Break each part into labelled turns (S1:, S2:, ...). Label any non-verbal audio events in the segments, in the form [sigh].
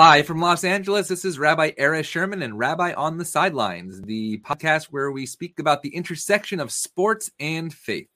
S1: Live from Los Angeles, this is Rabbi Erez Sherman and Rabbi on the Sidelines, the podcast where we speak about the intersection of sports and faith.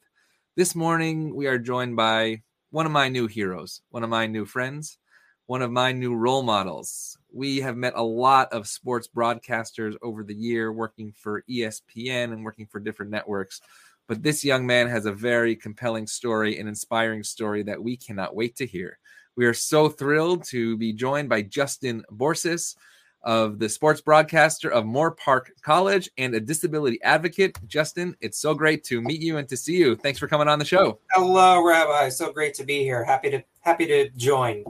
S1: This morning, we are joined by one of my new heroes, one of my new friends, one of my new role models. We have met a lot of sports broadcasters over the year, working for ESPN and working for different networks. But this young man has a very compelling story, an inspiring story that we cannot wait to hear. We are so thrilled to be joined by Justin Borsis of the sports broadcaster of Moorpark College and a disability advocate. Justin, it's so great to meet you and to see you. Thanks for coming on the show.
S2: Hello, Rabbi. So great to be here. Happy to happy to join.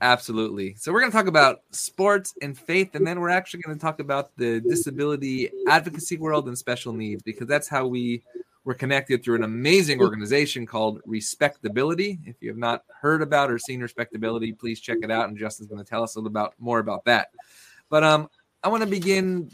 S1: Absolutely. So we're going to talk about sports and faith, and then we're actually going to talk about the disability advocacy world and special needs because that's how we we're connected through an amazing organization called Respectability. If you have not heard about or seen Respectability, please check it out. And Justin's going to tell us a little about more about that. But um, I want to begin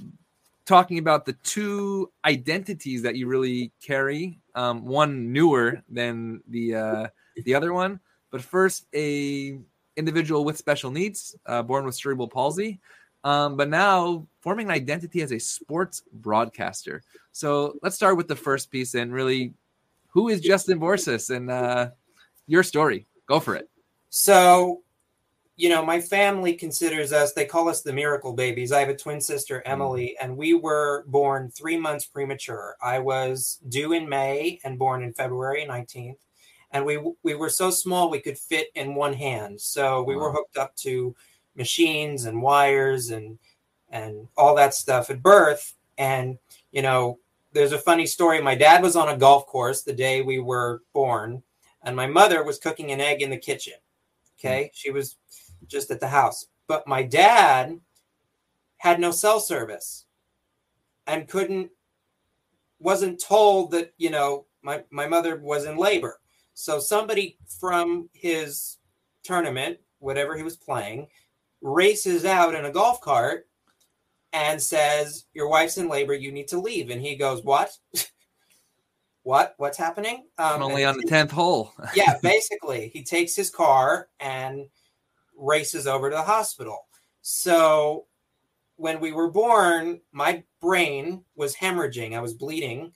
S1: talking about the two identities that you really carry. Um, one newer than the uh, the other one, but first a individual with special needs, uh, born with cerebral palsy, um, but now forming an identity as a sports broadcaster. So let's start with the first piece and really, who is Justin Borsis and uh, your story? Go for it.
S2: So, you know, my family considers us, they call us the miracle babies. I have a twin sister,
S1: Mm.
S2: Emily, and we were born three months premature. I was due in May and born in February 19th. And we we were so small we could fit in one hand. So we were hooked up to machines and wires and and all that stuff at birth. And you know, there's a funny story. My dad was on a golf course the day we were born, and my mother was cooking an egg in the kitchen. Okay, hmm. she was just at the house, but my dad had no cell service and couldn't wasn't told that you know my my mother was in labor. So somebody from his tournament, whatever he was playing, races out in a golf cart and says, "Your wife's in labor. You need to leave." And he goes, "What? [laughs] what? What's happening?" Um,
S1: Only on the tenth hole. [laughs]
S2: yeah, [laughs] basically, he takes his car and races over to the hospital. So when we were born, my brain was hemorrhaging. I was bleeding,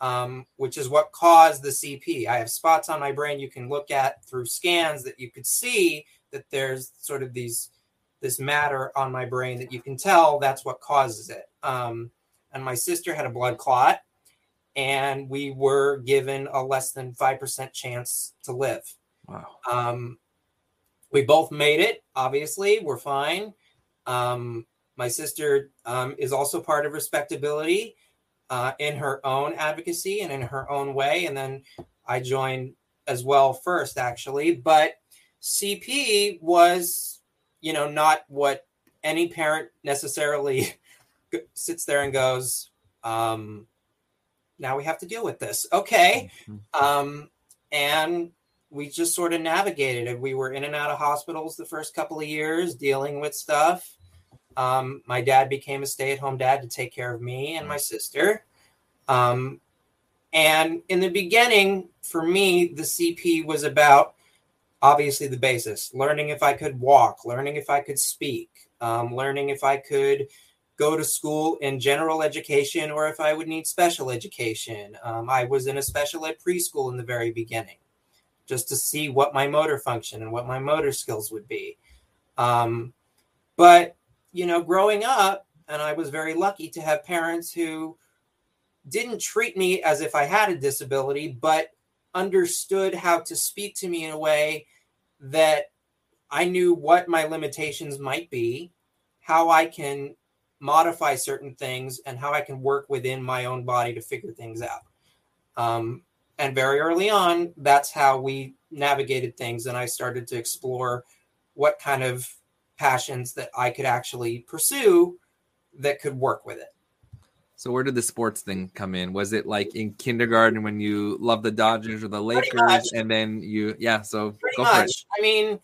S2: um, which is what caused the CP. I have spots on my brain you can look at through scans that you could see that there's sort of these this matter on my brain that you can tell that's what causes it. Um, and my sister had a blood clot, and we were given a less than five percent chance to live.
S1: Wow.
S2: Um, we both made it. Obviously, we're fine. Um, my sister um, is also part of respectability uh, in her own advocacy and in her own way. And then I joined as well first, actually. But CP was, you know, not what any parent necessarily [laughs] sits there and goes, um, now we have to deal with this. Okay.
S1: Mhm.
S2: Um, and we just sort of navigated it. We were in and out of hospitals the first couple of years dealing with stuff. Um, my dad became a stay at home dad to take care of me and my sister. Um, and in the beginning, for me, the CP was about obviously the basis learning if I could walk, learning if I could speak, um, learning if I could go to school in general education or if I would need special education. Um, I was in a special ed preschool in the very beginning just to see what my motor function and what my motor skills would be. Um, but, you know, growing up, and I was very lucky to have parents who didn't treat me as if I had a disability, but understood how to speak to me in a way that I knew what my limitations might be, how I can modify certain things, and how I can work within my own body to figure things out. Um, and very early on, that's how we navigated things. And I started to explore what kind of passions that I could actually pursue that could work with it.
S1: So where did the sports thing come in? Was it like in kindergarten when you loved the Dodgers or the Lakers, and then you, yeah? So
S2: Pretty
S1: go for it.
S2: much. I mean,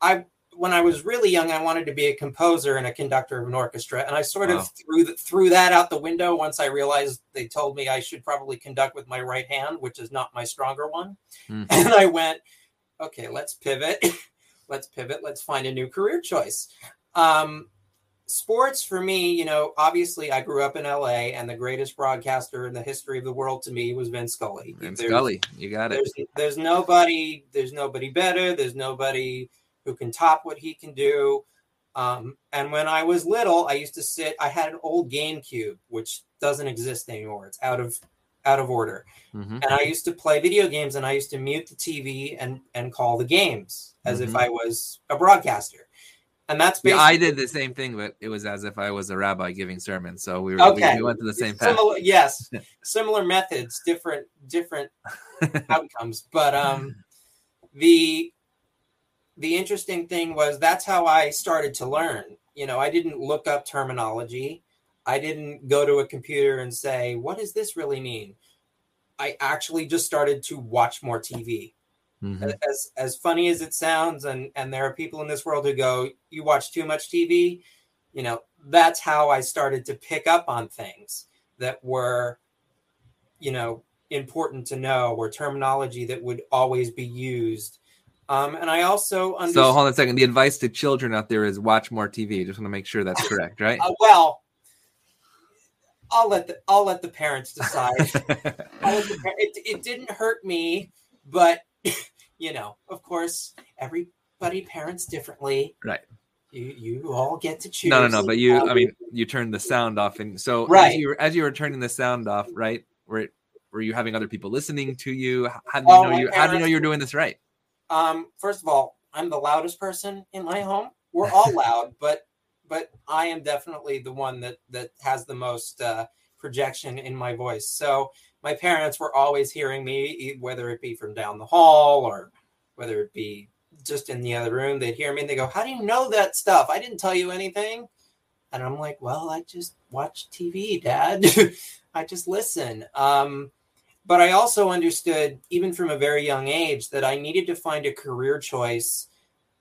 S2: I when I was really young, I wanted to be a composer and a conductor of an orchestra, and I sort
S1: Wow.
S2: of threw the, threw that out the window once I realized they told me I should probably conduct with my right hand, which is not my stronger one.
S1: Hmm. [laughs]
S2: And I went, okay, let's pivot. [laughs] let's pivot. Let's find a new career choice. Um, sports for me, you know, obviously I grew up in LA and the greatest broadcaster in the history of the world to me was Vin Scully.
S1: Vince
S2: There's-
S1: Scully, you got it.
S2: There's there's nobody there's nobody better. There's nobody who can top what he can do. Um, and when I was little, I used to sit. I had an old GameCube, which doesn't exist anymore. It's out of out of order.
S1: Mhm.
S2: And I used to play video games, and I used to mute the TV and and call the games as if
S1: Mhm.
S2: I was a broadcaster. And that's
S1: Yeah, I did the same thing, but it was as if I was a rabbi giving sermons. So we, were, we- we went to the same path.
S2: similar. Yes, [laughs] similar methods, different different [laughs] outcomes. But um, the the interesting thing was that's how I started to learn. You know, I didn't look up terminology. I didn't go to a computer and say, "What does this really mean?" I actually just started to watch more TV.
S1: Mhm.
S2: As as funny as it sounds, and and there are people in this world who go, "You watch too much TV." You know, that's how I started to pick up on things that were, you know, important to know or terminology that would always be used. Um, and I also
S1: understand-
S2: So
S1: hold on a second. The advice to children out there is watch more TV. Just want to make sure that's correct, [laughs] right?
S2: uh, well, I'll let the I'll let the parents decide. [laughs] The par- it, it didn't hurt me, but [coughs] you know, of course, everybody parents differently.
S1: Right.
S2: You you all get to choose.
S1: no, no, no. But you, I
S2: Um,
S1: mean, you turned the sound off, and so as
S2: Right.
S1: you were, as you were turning the sound off, right? Were were you having other people listening to you? How- do you
S2: Oh,
S1: know you? How do you know
S2: parents-
S1: you're doing this right?
S2: Um, first of all, I'm the loudest person in my home. We're all [laughs] loud, but but I am definitely the one that that has the most uh, projection in my voice. So my parents were always hearing me, whether it be from down the hall or whether it be just in the other room. They'd hear me and they go, "How do you know that stuff? I didn't tell you anything." And I'm like, "Well, I just watch TV, Dad. [laughs] I just listen." Um, but I also understood, even from a very young age, that I needed to find a career choice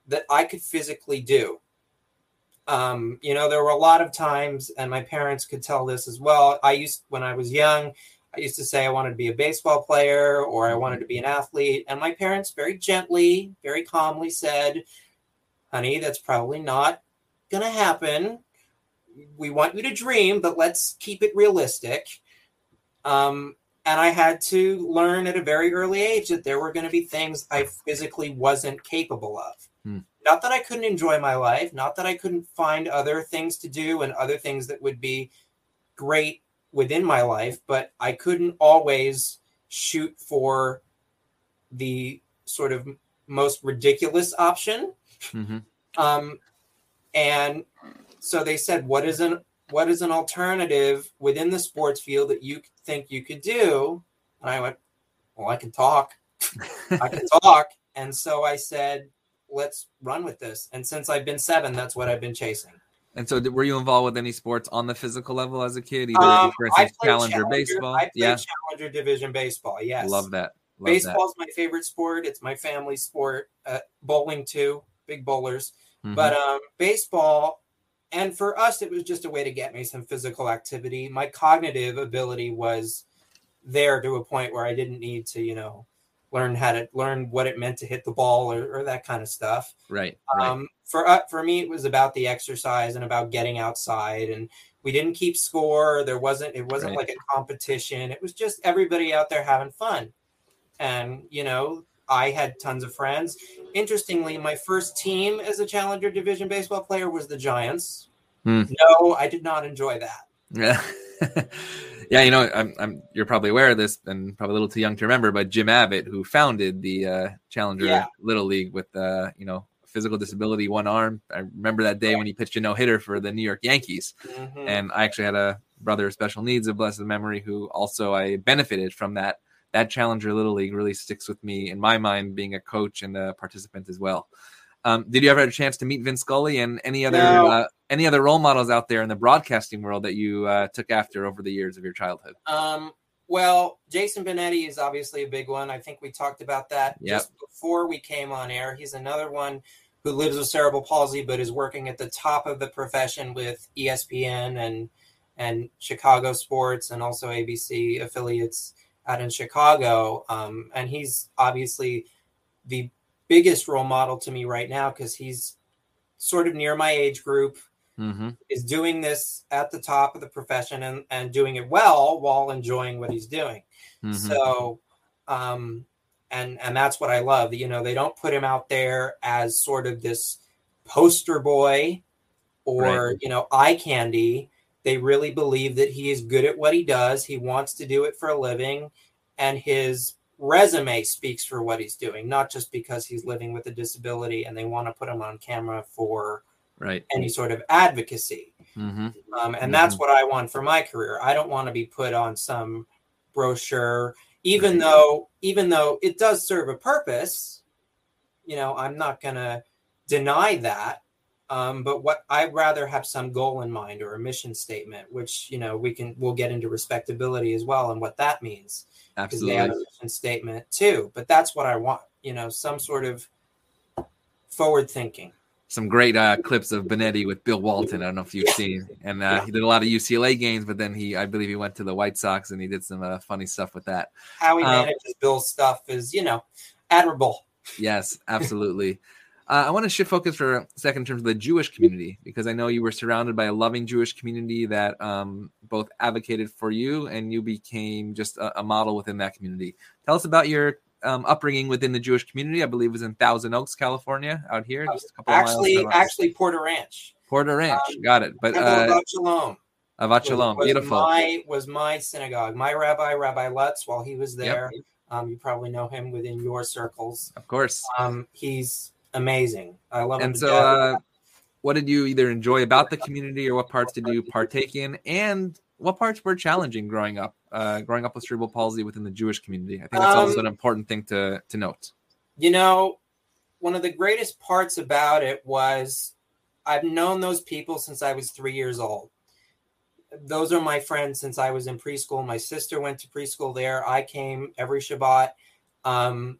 S2: that I could physically do. Um, you know, there were a lot of times, and my parents could tell this as well. I used, when I was young, I used to say I wanted to be a baseball player or I wanted to be an athlete. And my parents very gently, very calmly said, honey, that's probably not going to happen. We want you to dream, but let's keep it realistic. Um, and I had to learn at a very early age that there were going to be things I physically wasn't capable of.
S1: Hmm.
S2: Not that I couldn't enjoy my life, not that I couldn't find other things to do and other things that would be great within my life, but I couldn't always shoot for the sort of most ridiculous option.
S1: hmm
S2: Um, and so they said, "What is an what is an alternative within the sports field that you think you could do?" And I went, "Well, I can talk. [laughs] I can talk." And so I said, "Let's run with this." And since I've been seven, that's what I've been chasing.
S1: And so, were you involved with any sports on the physical level as a kid? Either,
S2: Um,
S1: for
S2: I
S1: instance,
S2: played
S1: Challenger, baseball.
S2: I played
S1: yeah,
S2: Challenger Division baseball. Yes,
S1: love that. Love
S2: Baseball's my favorite sport. It's my family sport. Uh, bowling too, big bowlers.
S1: that. Mhm.
S2: But um, baseball, and for us, it was just a way to get me some physical activity. My cognitive ability was there to a point where I didn't need to, you know, learn how to learn what it meant to hit the ball or, or that kind of stuff.
S1: right, right.
S2: Um, for uh, for me, it was about the exercise and about getting outside. And we didn't keep score. There wasn't. It wasn't
S1: Right.
S2: like a competition. It was just everybody out there having fun. And you know, I had tons of friends. Interestingly, my first team as a Challenger Division baseball player was the Giants.
S1: Hmm.
S2: No, I did not enjoy that. [laughs]
S1: Yeah. [laughs] yeah, you know, I'm, I'm, you're probably aware of this and probably a little too young to remember, but Jim Abbott, who founded the uh, Challenger
S2: Yeah.
S1: Little League with, uh, you know, physical disability, one arm. I remember that day when he pitched a no hitter for the New York Yankees.
S2: Mhm.
S1: And I actually had a brother with special needs of blessed memory who also I benefited from that. That Challenger Little League really sticks with me in my mind, being a coach and a participant as well. Um, did you ever have a chance to meet Vince Scully and any other
S2: No.
S1: uh, any other role models out there in the broadcasting world that you uh, took after over the years of your childhood?
S2: Um, well, Jason Benetti is obviously a big one. I think we talked about that
S1: Yep.
S2: just before we came on air. He's another one who lives with cerebral palsy, but is working at the top of the profession with ESPN and and Chicago sports and also ABC affiliates out in Chicago. Um, and he's obviously the biggest role model to me right now because he's sort of near my age group
S1: Mm-hmm.
S2: is doing this at the top of the profession and, and doing it well while enjoying what he's doing.
S1: Mm-hmm.
S2: So, um, and and that's what I love. You know, they don't put him out there as sort of this poster boy or
S1: Right.
S2: you know eye candy. They really believe that he is good at what he does. He wants to do it for a living, and his resume speaks for what he's doing, not just because he's living with a disability and they want to put him on camera for
S1: right.
S2: any sort of advocacy.
S1: Mm-hmm.
S2: Um, and that's what I want for my career. I don't want to be put on some brochure, even
S1: Right.
S2: though even though it does serve a purpose. You know, I'm not gonna deny that. Um, but what I'd rather have some goal in mind or a mission statement, which you know we can we'll get into respectability as well and what that means because they have a
S1: Absolutely.
S2: statement too. But that's what I want. You know, some sort of forward thinking.
S1: Some great uh, clips of Benetti with Bill Walton. I don't know if you've seen, and uh, he did a lot of UCLA games, but then he, I believe, he went to the White Sox and he did some uh, funny stuff with that.
S2: How he
S1: Um,
S2: manages Bill's stuff is, you know, admirable.
S1: Yes, absolutely. [laughs] Uh, I want to shift focus for a second in terms of the Jewish community because I know you were surrounded by a loving Jewish community that um, both advocated for you and you became just a, a model within that community. Tell us about your um, upbringing within the Jewish community. I believe it was in Thousand Oaks, California, out here, just a couple of
S2: Actually, actually, Porter Ranch.
S1: Porter Ranch,
S2: um,
S1: got it. But uh,
S2: Shalom.
S1: Ahavat Shalom, beautiful.
S2: My, was my synagogue. My rabbi, Rabbi Lutz, while he was
S1: Yep.
S2: there, um, you probably know him within your circles.
S1: Of course.
S2: Um, he's amazing. I love him.
S1: And so, uh, what did you either enjoy about the community, or what parts did you partake in, and what parts were challenging growing up? Uh, growing up with cerebral palsy within the Jewish community, I think that's also
S2: Um,
S1: an important thing to to note.
S2: you know, one of the greatest parts about it was I've known those people since I was three years old. Those are my friends since I was in preschool. My sister went to preschool there. I came every Shabbat. Um,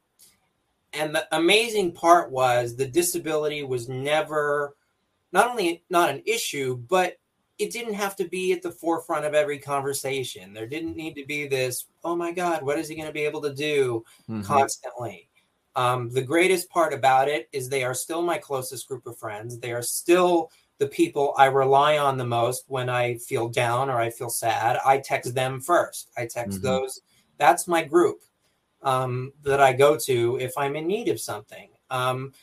S2: and the amazing part was the disability was never not only not an issue, but it didn't have to be at the forefront of every conversation. There didn't need to be this, oh my God, what is he going to be able to do?
S1: Mhm.
S2: constantly. Um, the greatest part about it is they are still my closest group of friends. They are still the people I rely on the most when I feel down or I feel sad. I text them first. I text
S1: Mhm.
S2: those. That's my group um, that I go to if I'm in need of something. Um,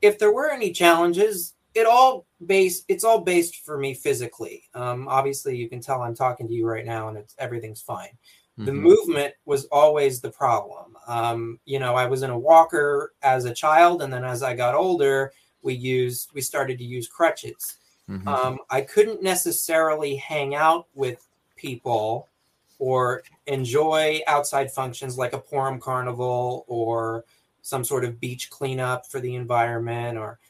S2: if there were any challenges, it all based. It's all based for me physically. Um, obviously, you can tell I'm talking to you right now, and it's everything's fine the
S1: Mhm.
S2: movement was always the problem. Um, you know, I was in a walker as a child, and then as I got older, we used we started to use crutches.
S1: Mhm.
S2: Um, I couldn't necessarily hang out with people or enjoy outside functions like a Purim carnival or some sort of beach cleanup for the environment, or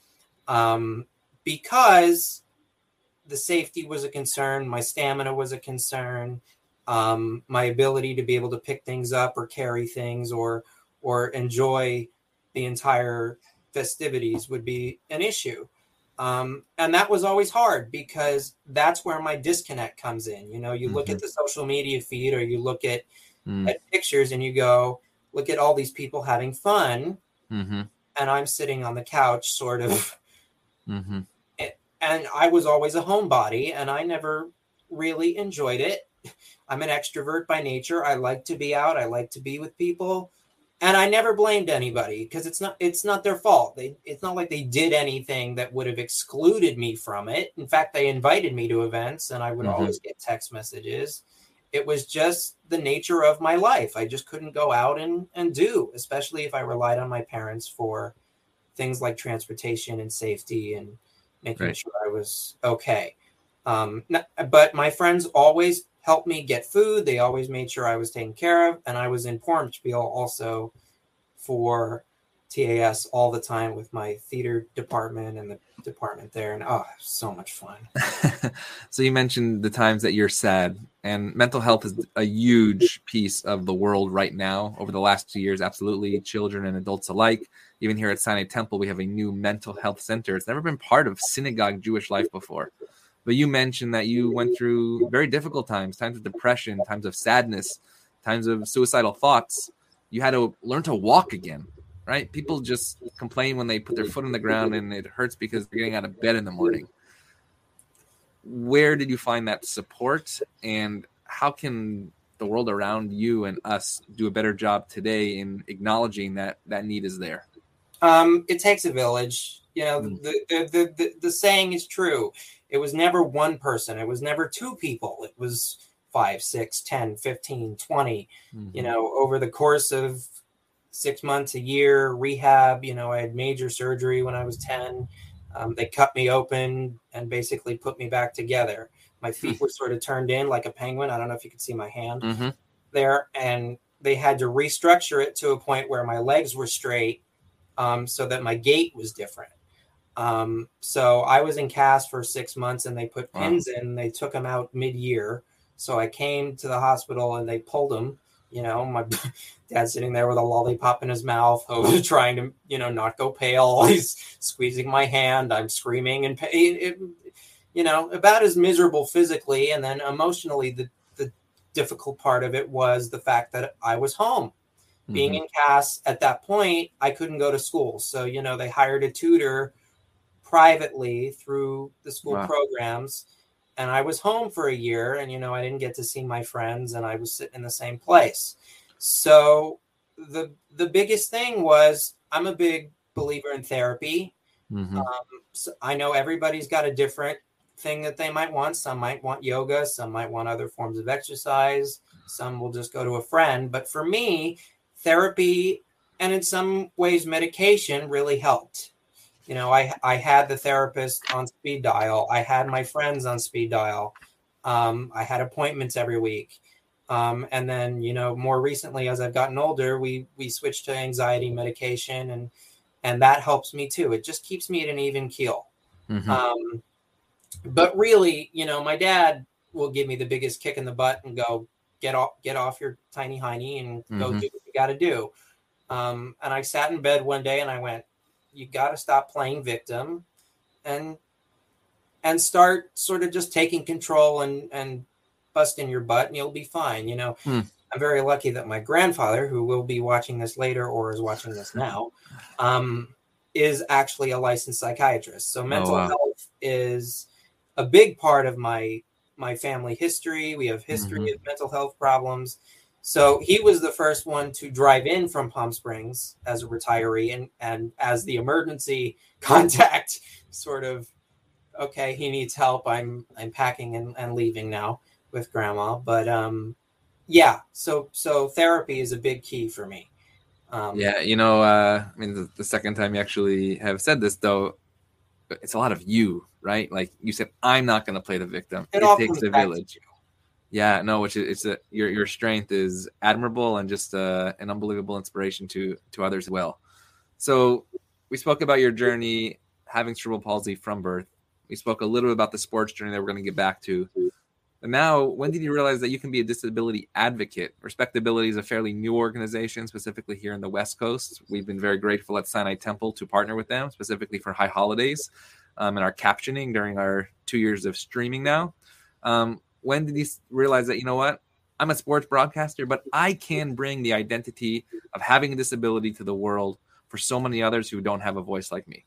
S2: um, because the safety was a concern, my stamina was a concern um, my ability to be able to pick things up or carry things or or enjoy the entire festivities would be an issue um, and that was always hard because that's where my disconnect comes in you know you look at the social media feed or you look at,
S1: Mm.
S2: at pictures and you go look at all these people having fun
S1: Mhm.
S2: and i'm sitting on the couch sort of
S1: Mhm.
S2: and I was always a homebody and I never really enjoyed it. I'm an extrovert by nature. I like to be out. I like to be with people. And I never blamed anybody because it's not it's not their fault. They it's not like they did anything that would have excluded me from it. In fact, they invited me to events and I would
S1: Mhm.
S2: always get text messages. It was just the nature of my life. I just couldn't go out and and do, especially if I relied on my parents for things like transportation and safety and making
S1: Right.
S2: sure I was okay. Um, but my friends always helped me get food. They always made sure I was taken care of, and I was in Purimspiel also for TAS all the time with my theater department and the department there, and oh, so much fun. [laughs]
S1: so you mentioned the times that you're sad and mental health is a huge piece of the world right now over the last two years absolutely children and adults alike even here at sinai temple we have a new mental health center it's never been part of synagogue jewish life before but you mentioned that you went through very difficult times times of depression times of sadness times of suicidal thoughts you had to learn to walk again right? People just complain when they put their foot on the ground and it hurts because they're getting out of bed in the morning. Where did you find that support and how can the world around you and us do a better job today in acknowledging that that need is there?
S2: Um, it takes a village. You know, mm. the, the, the, the, the saying is true. It was never one person. It was never two people. It was five, six, 10, 15, 20, mm-hmm. you know, over the course of six months, a year, rehab, you know, I had major surgery when I was 10. Um, they cut me open and basically put me back together. My feet were sort of turned in like a penguin. I don't know if you can see my hand mm-hmm. there. And they had to restructure it to a point where my legs were straight um, so that my gait was different. Um, so I was in cast for six months and they put pins wow. in. They took them out mid year. So I came to the hospital and they pulled them. You know, my [laughs] dad sitting there with a lollipop in his mouth, [laughs] trying to, you know, not go pale. [laughs] He's squeezing my hand. I'm screaming and pain. It, you know, about as miserable physically and then emotionally. The the difficult part of it was the fact that I was home. Mm-hmm. Being in cast at that point, I couldn't go to school. So, you know, they hired a tutor privately through the school wow. programs. And I was home for a year and, you know, I didn't get to see my friends and I was sitting in the same place. So the the biggest thing was I'm a big believer in therapy. Mm-hmm. Um, so I know everybody's got a different thing that they might want. Some might want yoga, some might want other forms of exercise, some will just go to a friend. But for me, therapy and in some ways medication really helped. You know, I I had the therapist on speed dial. I had my friends on speed dial. Um, I had appointments every week. Um, and then, you know, more recently, as I've gotten older, we we switched to anxiety medication, and and that helps me too. It just keeps me at an even keel. Mm-hmm. Um, but really, you know, my dad will give me the biggest kick in the butt and go, get off, get off your tiny hiney and go mm-hmm. do what you got to do. Um, and I sat in bed one day and I went, you got to stop playing victim and and start sort of just taking control and and busting your butt and you'll be fine. You know, hmm. I'm very lucky that my grandfather, who will be watching this later or is watching this now, um, is actually a licensed psychiatrist. So oh, mental oh, wow. health is a big part of my my family history. We have history mm-hmm. of mental health problems. So he was the first one to drive in from Palm Springs as a retiree and, and as the emergency [laughs] contact, sort of, okay, he needs help. I'm I'm packing and, and leaving now with grandma. But um yeah, so so therapy is a big key for me.
S1: Um, yeah, you know, uh, I mean, the, the second time you actually have said this, though, it's a lot of you, right? Like you said, I'm not going to play the victim. It, it takes a village. Yeah, no, which is it's a your your strength is admirable and just uh, an unbelievable inspiration to to others as well. So we spoke about your journey having cerebral palsy from birth. We spoke a little bit about the sports journey that we're going to get back to. But now, when did you realize that you can be a disability advocate? Respectability is a fairly new organization, specifically here in the West Coast. We've been very grateful at Sinai Temple to partner with them, specifically for high holidays um, and our captioning during our two years of streaming now. Um, when did he realize that you know what? I'm a sports broadcaster but i can bring the identity of having a disability to the world for so many others who don't have a voice like me.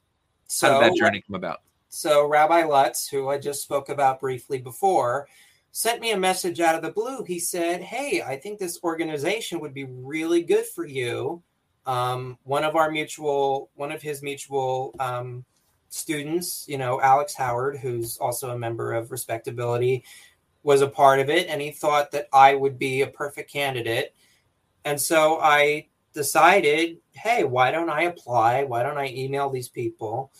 S1: So, how did that journey come about?
S2: so rabbi lutz who i just spoke about briefly before sent me a message out of the blue. He said hey i think this organization would be really good for you. Um, one of our mutual one of his mutual um, students you know alex howard who's also a member of respectability was a part of it and he thought that I would be a perfect candidate. And so I decided, hey, why don't I apply? Why don't I email these people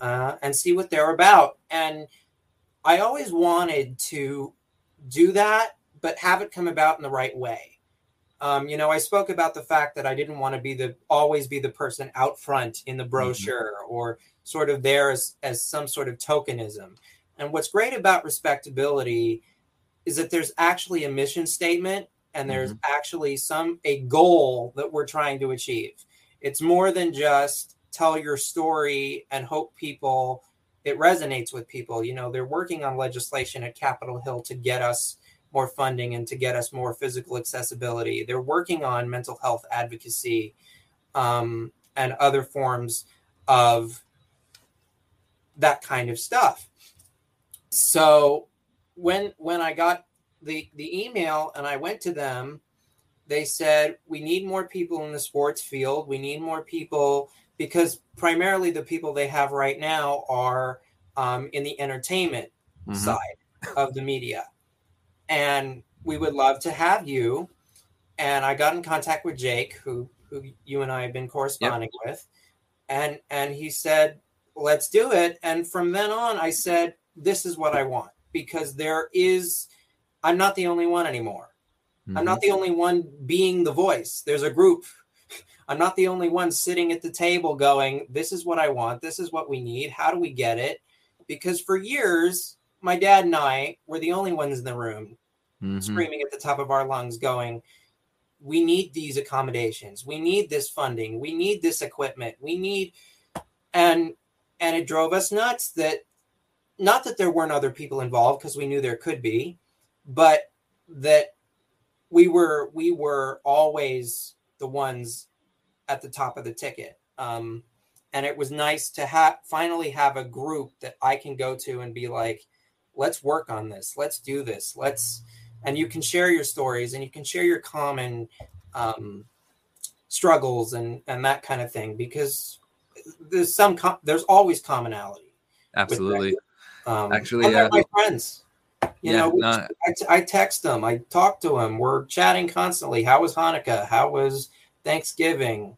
S2: uh, and see what they're about? And I always wanted to do that, but have it come about in the right way. Um, you know, I spoke about the fact that I didn't want to be the always be the person out front in the mm-hmm. brochure mm-hmm. or sort of there as, as some sort of tokenism. And what's great about respectability is that there's actually a mission statement and there's mm-hmm. actually some a goal that we're trying to achieve. It's more than just tell your story and hope people it resonates with people. You know, they're working on legislation at Capitol Hill to get us more funding and to get us more physical accessibility. They're working on mental health advocacy. Um, and other forms of that kind of stuff. So when when I got the the email and I went to them, they said we need more people in the sports field. We need more people because primarily the people they have right now are um, in the entertainment mm-hmm. side of the media, and we would love to have you. And I got in contact with Jake, who who you and I have been corresponding yep. with, and and he said, "Let's do it." And from then on, I said, "This is what I want." Because there is i'm not the only one anymore. Mm-hmm. i'm not mm-hmm. the only one being the voice. There's a group. [laughs] I'm not the only one sitting at the table going this is what i want. This is what we need. How do we get it? Because for years my dad and i were the only ones in the room mm-hmm. screaming at the top of our lungs going we need these accommodations. We need this funding. We need this equipment. We need and and it drove us nuts that not that there weren't other people involved because we knew there could be, but that we were we were always the ones at the top of the ticket. Um, and it was nice to have finally have a group that I can go to and be like, let's work on this, let's do this, let's and you can share your stories and you can share your common um, struggles and and that kind of thing because there's some com- there's always commonality.
S1: Absolutely.
S2: Um, Actually, yeah. my friends. You yeah, know. I, I text them, I talk to them. We're chatting constantly. How was Hanukkah? How was Thanksgiving?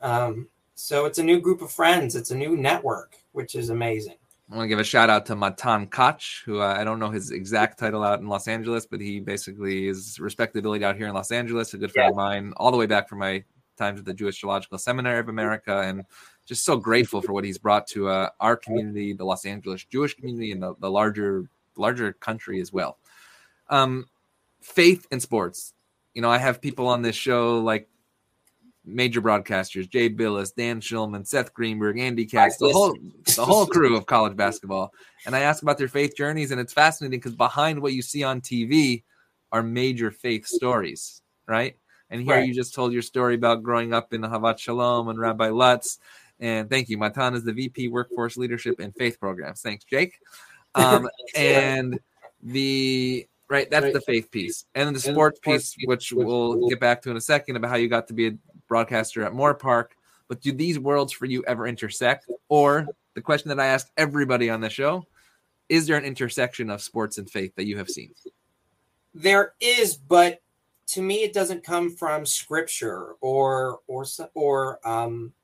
S2: Um, so it's a new group of friends. It's a new network, which is amazing.
S1: I want to give a shout out to Matan Koch, who uh, I don't know his exact title out in Los Angeles, but he basically is respectability out here in Los Angeles. A good friend yeah. of mine, all the way back from my times at the Jewish Theological Seminary of America, and just so grateful for what he's brought to uh, our community, the Los Angeles Jewish community, and the, the larger larger country as well. Um, faith in sports. You know, I have people on this show like major broadcasters: Jay Bilas, Dan Shulman, Seth Greenberg, Andy Katz, the whole the whole crew of college basketball. And I ask about their faith journeys, and it's fascinating because behind what you see on TV are major faith stories, right? And here right. you just told your story about growing up in the Ahavat Shalom and Rabbi Lutz and thank you. Matan is the VP Workforce Leadership and Faith Programs. Thanks, Jake. [laughs] Um, and the right, that's right. the faith piece, and then the sports piece, piece, which we'll get back to in a second about how you got to be a broadcaster at Moorpark. But do these worlds for you ever intersect? Or the question that I asked everybody on the show: Is there an intersection of sports and faith that you have seen?
S2: There is, but to me, it doesn't come from scripture or or or um,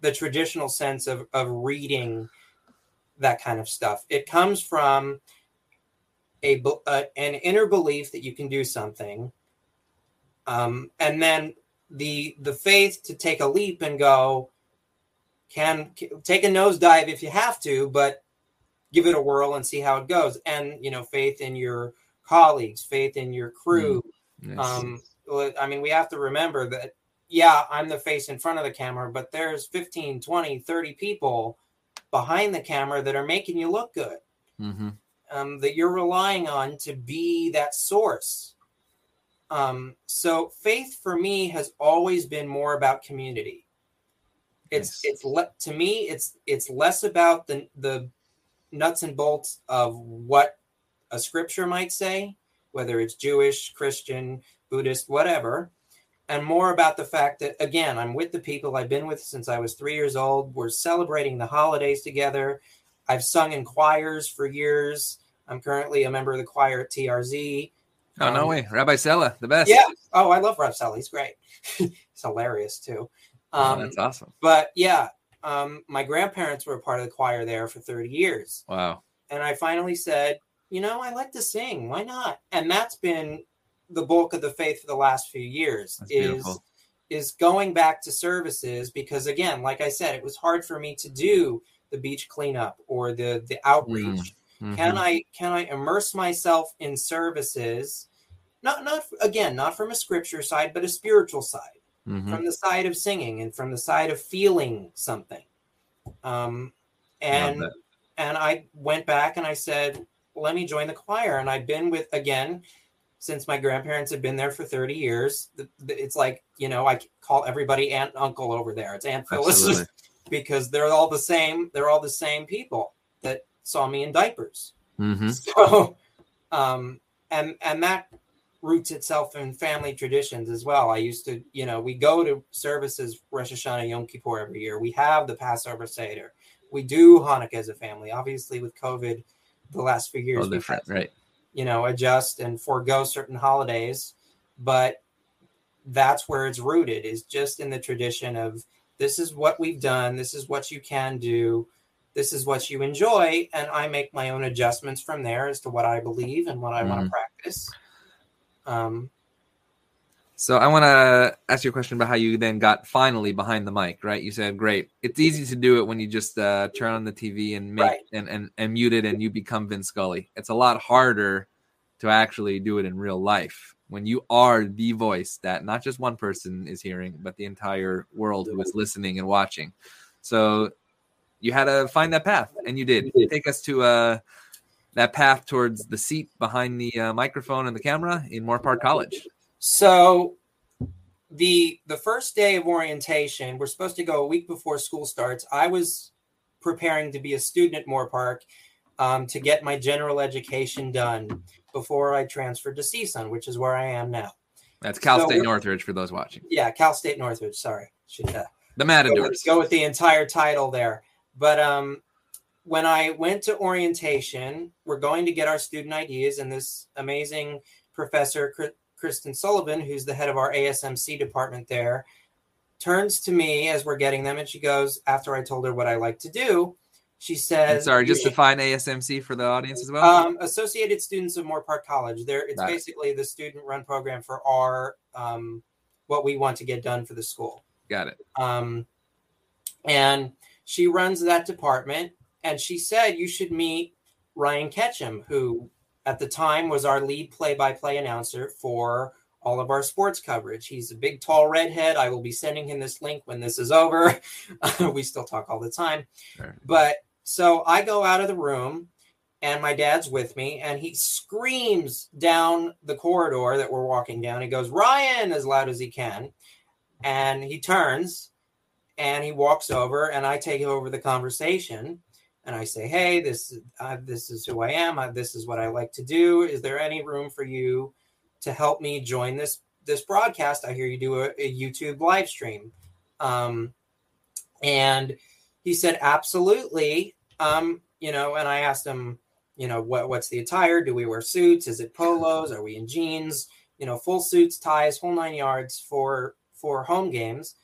S2: the traditional sense of, of reading that kind of stuff. It comes from a, an inner belief that you can do something, um, and then the the faith to take a leap and go can, can take a nosedive if you have to, but give it a whirl and see how it goes. And you know, faith in your colleagues, faith in your crew. Mm, nice. Um, I mean, we have to remember that yeah, I'm the face in front of the camera, but there's 15, 20, 30 people behind the camera that are making you look good. Mm-hmm. Um, that you're relying on to be that source. Um, so faith for me has always been more about community. It's it's le- to me it's it's less about the the nuts and bolts of what a scripture might say, whether it's Jewish, Christian, Buddhist, whatever and more about the fact that again i'm with the people i've been with since i was three years old. We're celebrating the holidays together. I've sung in choirs for years. I'm currently a member of the choir at trz
S1: oh um, no way. Rabbi Sela the best.
S2: Yeah. Oh i love rabbi Sela. He's great. [laughs] He's hilarious too.
S1: Oh, um, oh, that's awesome.
S2: but yeah um, my grandparents were a part of the choir there for 30 years.
S1: Wow.
S2: And i finally said you know i like to sing. Why not? And that's been the bulk of the faith for the last few years That's is beautiful. is going back to services because again, like I said, it was hard for me to do the beach cleanup or the the outreach. Mm-hmm. Can I can I immerse myself in services? Not not again, not from a scripture side, but a spiritual side, mm-hmm. from the side of singing and from the side of feeling something. Um, and and I went back and I said, let me join the choir. And I've been with again since my grandparents have been there for 30 years. It's like, you know, I call everybody aunt and uncle over there. It's Aunt Phyllis [laughs] because they're all the same. They're all the same people that saw me in diapers.
S1: Mm-hmm. [laughs]
S2: So, um, and, and that roots itself in family traditions as well. I used to, you know, we go to services Rosh Hashanah, Yom Kippur every year. We have the Passover Seder. We do Hanukkah as a family. Obviously, with COVID, the last few years,
S1: different, right?
S2: You know, adjust and forego certain holidays, but that's where it's rooted. Is just in the tradition of this is what we've done. This is what you can do. This is what you enjoy, and I make my own adjustments from there as to what I believe and what I mm-hmm. want to practice. Um,
S1: so I want to ask you a question about how you then got finally behind the mic, right? You said, "Great, it's easy to do it when you just uh, turn on the TV and make right. and, and and mute it, and you become Vince Scully. It's a lot harder to actually do it in real life when you are the voice that not just one person is hearing, but the entire world who is listening and watching. So you had to find that path, and you did. Take us to uh, that path towards the seat behind the uh, microphone and the camera in Moorpark College.
S2: So the the first day of orientation, we're supposed to go a week before school starts. I was preparing to be a student at Moorpark um, to get my general education done before I transferred to CSUN, which is where I am now.
S1: That's Cal so State Northridge for those watching.
S2: Yeah, Cal State Northridge. Sorry, should uh,
S1: the Matadors.
S2: Go go with the entire title there. But um, when I went to orientation, we're going to get our student IDs, and this amazing professor Kristen Sullivan, who's the head of our ASMC department there, turns to me as we're getting them and she goes, after I told her what I like to do, she says,
S1: I'm sorry, just define ASMC for the audience as well.
S2: Um, Associated Students of Moorpark College. There, it's basically the student-run program for our um, what we want to get done for the school.
S1: Got it.
S2: Um, and she runs that department, and she said you should meet Ryan Ketchum, who at the time was our lead play-by-play announcer for all of our sports coverage. He's a big, tall redhead. I will be sending him this link when this is over. [laughs] we still talk all the time. But so I go out of the room and my dad's with me and he screams down the corridor that we're walking down. He goes, Ryan, as loud as he can. And he turns and he walks over and I take over the conversation and I say, "Hey, this uh, this is who I am. I, this is what I like to do. Is there any room for you to help me join this this broadcast? I hear you do a, a YouTube live stream." Um, and he said, "Absolutely." Um, you know, and I asked him, you know, what what's the attire? Do we wear suits? Is it polos? Are we in jeans? You know, full suits, ties, whole nine yards for for home games.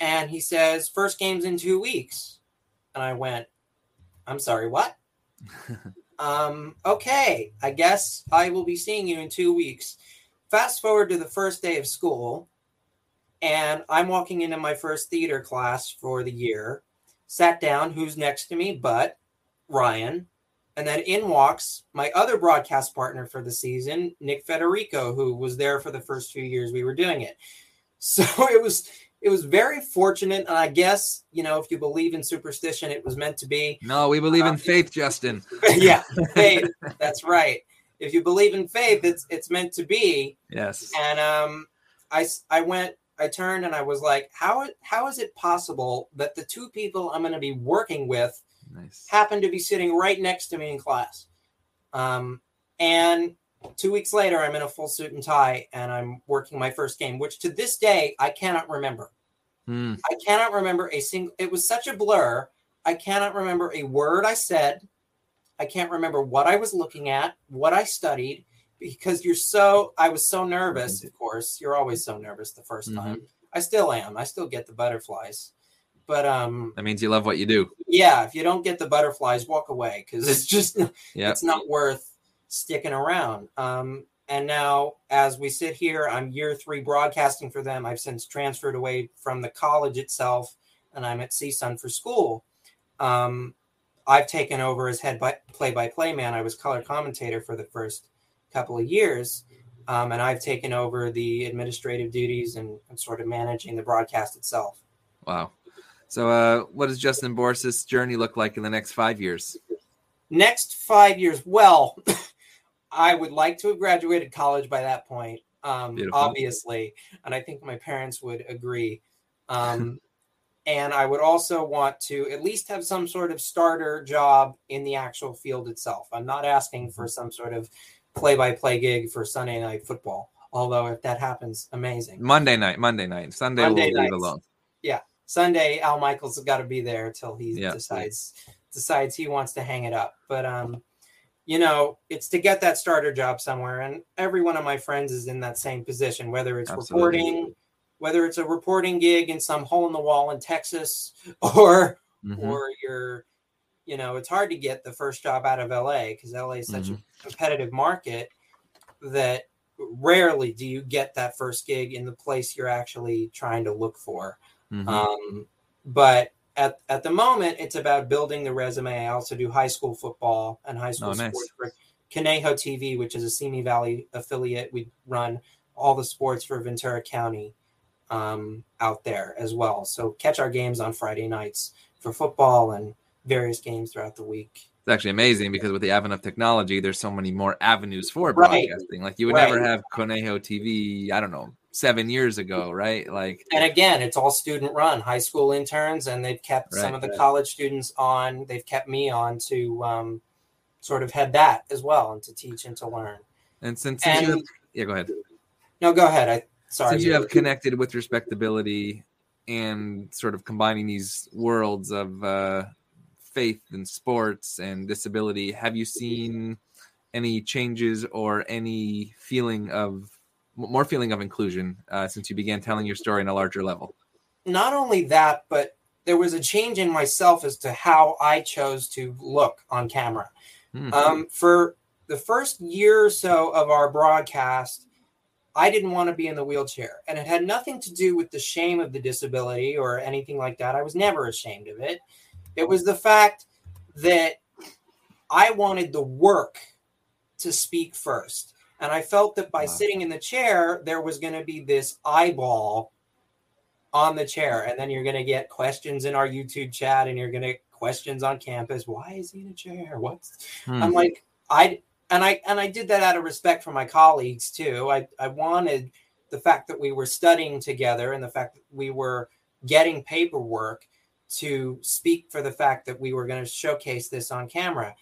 S2: And he says, first game's in two weeks. And I went, I'm sorry, what? [laughs] um, okay, I guess I will be seeing you in two weeks. Fast forward to the first day of school, and I'm walking into my first theater class for the year. Sat down, who's next to me but Ryan. And then in walks my other broadcast partner for the season, Nick Federico, who was there for the first few years we were doing it. [laughs] So it was it was very fortunate. And I guess, you know, if you believe in superstition, it was meant to be.
S1: No, we believe in um, faith, Justin. [laughs]
S2: yeah, [laughs] faith. That's right. If you believe in faith, it's it's meant to be.
S1: Yes.
S2: And um, I I went, I turned, and I was like, how how is it possible that the two people I'm going to be working with nice. happen to be sitting right next to me in class? Um, and Two weeks later, I'm in a full suit and tie and I'm working my first game, which to this day I cannot remember.
S1: Mm.
S2: I cannot remember a single. It was such a blur. I cannot remember a word I said. I can't remember what I was looking at, what I studied, because you're so. I was so nervous. Of course, you're always so nervous the 1st mm-hmm. time. I still am. I still get the butterflies, but um.
S1: That means you love what you do.
S2: Yeah. If you don't get the butterflies, walk away because it's just. Yeah. It's not worth sticking around. Um, and now, as we sit here, I'm year three broadcasting for them. I've since transferred away from the college itself, and I'm at CSUN for school. Um, I've taken over as head play-by-play man. I was color commentator for the first couple of years, um, and I've taken over the administrative duties and, and, sort of managing the broadcast itself.
S1: Wow. So, uh, what does Justin Boris's journey look like in the next five years?
S2: Next five years, well. I would like to have graduated college by that point, um, obviously, and I think my parents would agree. Um, and I would also want to at least have some sort of starter job in the actual field itself. I'm not asking for some sort of play-by-play gig for Sunday night football. Although if that happens, amazing.
S1: Monday night, Monday night, Sunday
S2: Monday
S1: we'll leave alone.
S2: Sunday, Al Michaels has got to be there till he
S1: Yeah.
S2: decides decides he wants to hang it up. But um, you know, it's to get that starter job somewhere, and every one of my friends is in that same position. Whether it's
S1: Absolutely.
S2: reporting, whether it's a reporting gig in some hole in the wall in Texas, [laughs] or
S1: Mhm.
S2: or you're, you know, it's hard to get the first job out of LA because LA is such
S1: Mm-hmm.
S2: a competitive market that rarely do you get that first gig in the place you're actually trying to look for.
S1: Mhm.
S2: Um, but at, at the moment, it's about building the resume. I also do high school football and high school
S1: Oh, nice.
S2: sports for Conejo TV, which is a Simi Valley affiliate. We run all the sports for Ventura County um, out there as well. So catch our games on Friday nights for football and various games throughout the week.
S1: It's actually amazing because with the advent of technology, there's so many more avenues for
S2: Right.
S1: broadcasting. Like you would
S2: Right.
S1: never have Conejo TV, I don't know, seven years ago, right? Like
S2: And again, it's all student run, high school interns, and they've kept some of the
S1: right.
S2: college students on. They've kept me on to um, sort of head that as well and to teach and to learn.
S1: and since,
S2: And
S1: have, yeah, go ahead.
S2: no, go ahead. I sorry.
S1: since you have connected with respectability and sort of combining these worlds of uh, faith and sports and disability, have you seen any changes or any feeling of more feeling of inclusion uh, since you began telling your story on a larger level?
S2: not only that, but there was a change in myself as to how I chose to look on camera.
S1: Hmm.
S2: Um, for the first year or so of our broadcast, I didn't want to be in the wheelchair, and it had nothing to do with the shame of the disability or anything like that. I was never ashamed of it. It was the fact that I wanted the work to speak first. And I felt that by
S1: Wow.
S2: sitting in the chair, there was going to be this eyeball on the chair. And then you're going to get questions in our YouTube chat and you're going to get questions on campus. Why is he in a chair? What's
S1: Hmm.
S2: I'm like, I and I and I did that out of respect for my colleagues too. I, I wanted the fact that we were studying together and the fact that we were getting paperwork to speak for the fact that we were going to showcase this on camera.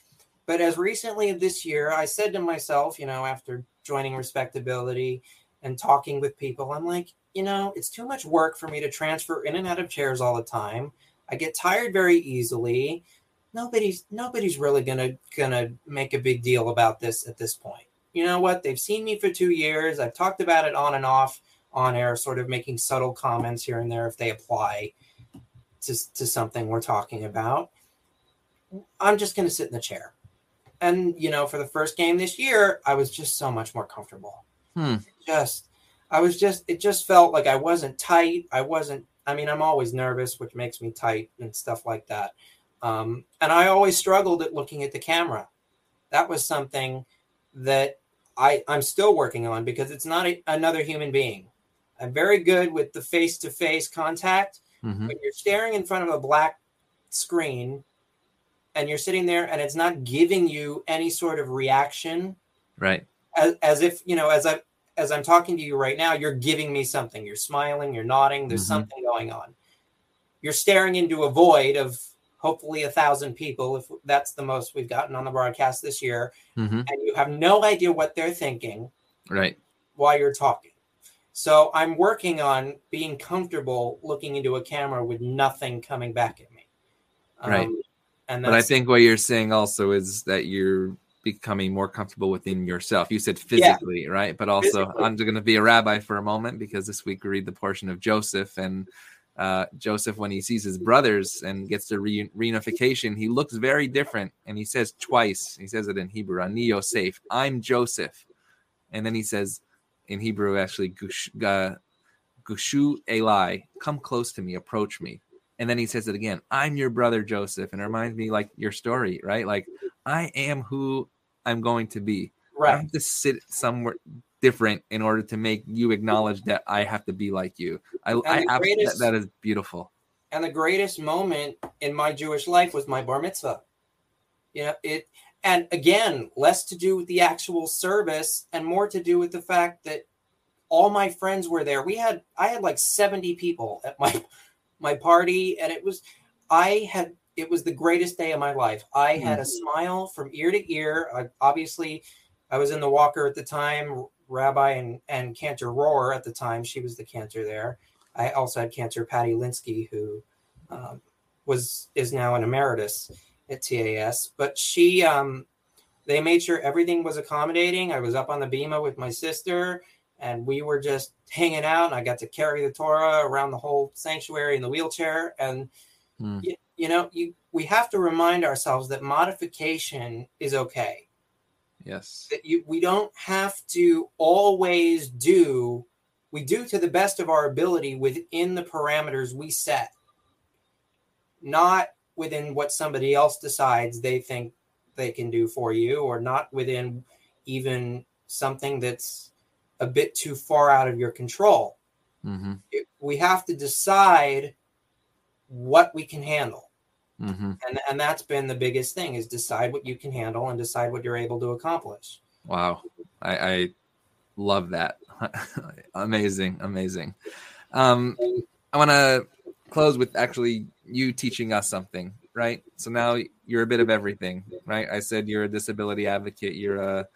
S2: But as recently as this year, I said to myself, you know, after joining respectability and talking with people, I'm like, you know, it's too much work for me to transfer in and out of chairs all the time. I get tired very easily nobody's nobody's really gonna gonna make a big deal about this at this point. You know what? They've seen me for two years. I've talked about it on and off on air, sort of making subtle comments here and there if they apply to, to something we're talking about. I'm just gonna sit in the chair. And you know, for the first game this year, I was just so much more comfortable.
S1: Hmm.
S2: Just I was just it just felt like I wasn't tight. I wasn't I mean, I'm always nervous, which makes me tight and stuff like that. Um, and I always struggled at looking at the camera. That was something that I, I'm still working on because it's not a, another human being. I'm very good with the face to face contact.
S1: Mhm.
S2: When you're staring in front of a black screen and you're sitting there and it's not giving you any sort of reaction,
S1: Right.
S2: as, as if, you know, as I, as I'm talking to you right now, you're giving me something. You're smiling, you're nodding, there's
S1: Mhm.
S2: something going on. You're staring into a void of hopefully a thousand people, if that's the most we've gotten on the broadcast this year,
S1: hmm
S2: and you have no idea what they're thinking
S1: Right.
S2: while you're talking. So I'm working on being comfortable looking into a camera with nothing coming back at me.
S1: Right.
S2: And
S1: But I think what you're saying also is that you're becoming more comfortable within yourself. You said
S2: Yeah.
S1: physically, right? But also,
S2: Physically.
S1: I'm going to be a rabbi for a moment because this week we read the portion of Joseph and uh, Joseph, when he sees his brothers and gets the re- reunification, he looks very different. And he says twice, he says it in Hebrew, Ani Yosef, I'm Joseph. And then he says in Hebrew, actually, Gush, uh, Gushu Eli, come close to me, approach me. And then he says it again, I'm your brother Joseph. And it reminds me like your story, right? Like I am who I'm going to be.
S2: Right.
S1: I have to sit somewhere different in order to make you acknowledge that I have to be like you. I, I abs- that, that is beautiful.
S2: and the greatest moment in my Jewish life was my bar mitzvah. You know, it and again, less to do with the actual service and more to do with the fact that all my friends were there. We had I had like 70 people at my my party and it was I had it was the greatest day of my life. I had a mm-hmm. smile from ear to ear. I, obviously, I was in the walker at the time, Rabbi and, and Cantor Rohr at the time. She was the cantor there. I also had Cantor Patty Linsky, who um, was is now an emeritus at TAS. But she, um, they made sure everything was accommodating. I was up on the bema with my sister, and we were just hanging out. And I got to carry the Torah around the whole sanctuary in the wheelchair. And mm. you, you know, you we have to remind ourselves that modification is okay.
S1: Yes.
S2: That you we don't have to always do we do to the best of our ability within the parameters we set. Not within what somebody else decides they think they can do for you or not within even something that's a bit too far out of your control. Mm-hmm. It, we have to decide what we can handle. Mm-hmm. And, and that's been the biggest thing is decide what you can handle and decide what you're able to accomplish.
S1: Wow. I, I love that. [laughs] amazing. Amazing. Um, I want to close with actually you teaching us something, right? So now you're a bit of everything, right? I said you're a disability advocate, you're a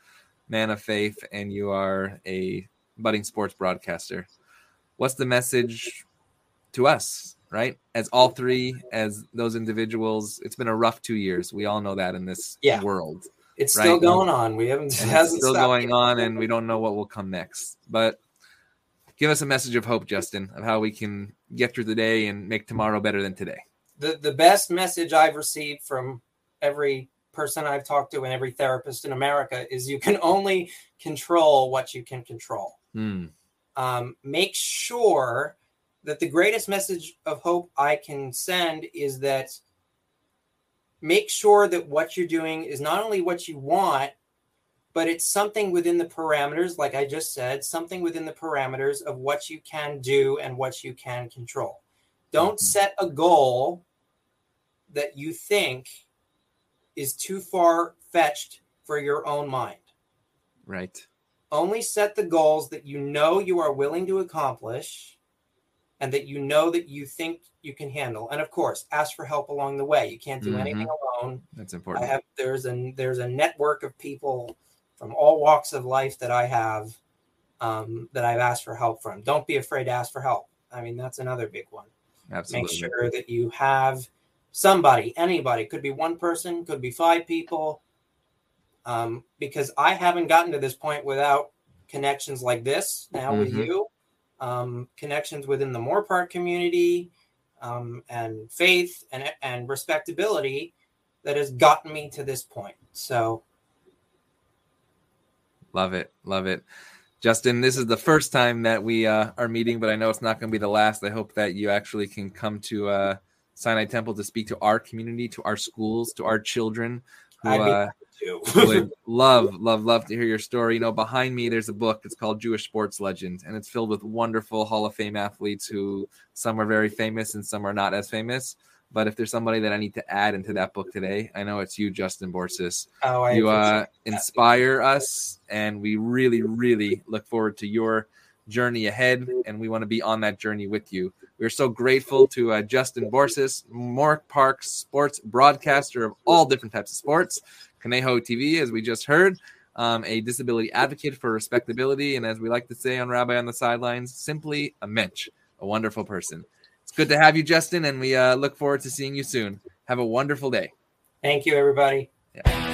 S1: man of faith, and you are a budding sports broadcaster. What's the message to us right? As all three, as those individuals, it's been a rough two years. We all know that in this yeah. world.
S2: It's right? still going on. We haven't
S1: hasn't still going yet. on, and we don't know what will come next. But give us a message of hope, Justin, of how we can get through the day and make tomorrow better than today.
S2: The the best message I've received from every person I've talked to and every therapist in America is you can [laughs] only control what you can control. Hmm. Um, make sure that the greatest message of hope I can send is that make sure that what you're doing is not only what you want, but it's something within the parameters, like I just said, something within the parameters of what you can do and what you can control. Don't mm-hmm. set a goal that you think is too far fetched for your own mind.
S1: Right.
S2: Only set the goals that you know you are willing to accomplish and that you know that you think you can handle. And of course, ask for help along the way. You can't do mm-hmm. anything alone.
S1: That's important.
S2: I have there's a there's a network of people from all walks of life that I have um, that I've asked for help from. Don't be afraid to ask for help. I mean, that's another big one.
S1: Absolutely.
S2: Make sure that you have somebody, anybody, could be one person, could be five people. Um, because I haven't gotten to this point without connections like this now mm-hmm. with you um, connections within the more Moorpark community, um, and faith and, and respectability that has gotten me to this point. So,
S1: love it, love it. Justin, this is the first time that we uh, are meeting, but I know it's not going to be the last. I hope that you actually can come to uh, Sinai Temple to speak to our community, to our schools, to our children who uh, [laughs] would [laughs] love, love, love to hear your story. You know, behind me, there's a book. It's called Jewish Sports Legend, and it's filled with wonderful Hall of Fame athletes who some are very famous and some are not as famous. But if there's somebody that I need to add into that book today, I know it's you, Justin Borsis.
S2: Oh, I
S1: you uh, inspire us, and we really, really look forward to your journey ahead, and we want to be on that journey with you. We're so grateful to uh, Justin Borsis, Moorpark sports broadcaster of all different types of sports. Conejo TV, as we just heard, um, a disability advocate for respectability, and as we like to say on Rabbi on the Sidelines, simply a mensch, a wonderful person. It's good to have you, Justin, and we uh, look forward to seeing you soon. Have a wonderful day.
S2: Thank you, everybody. Yeah.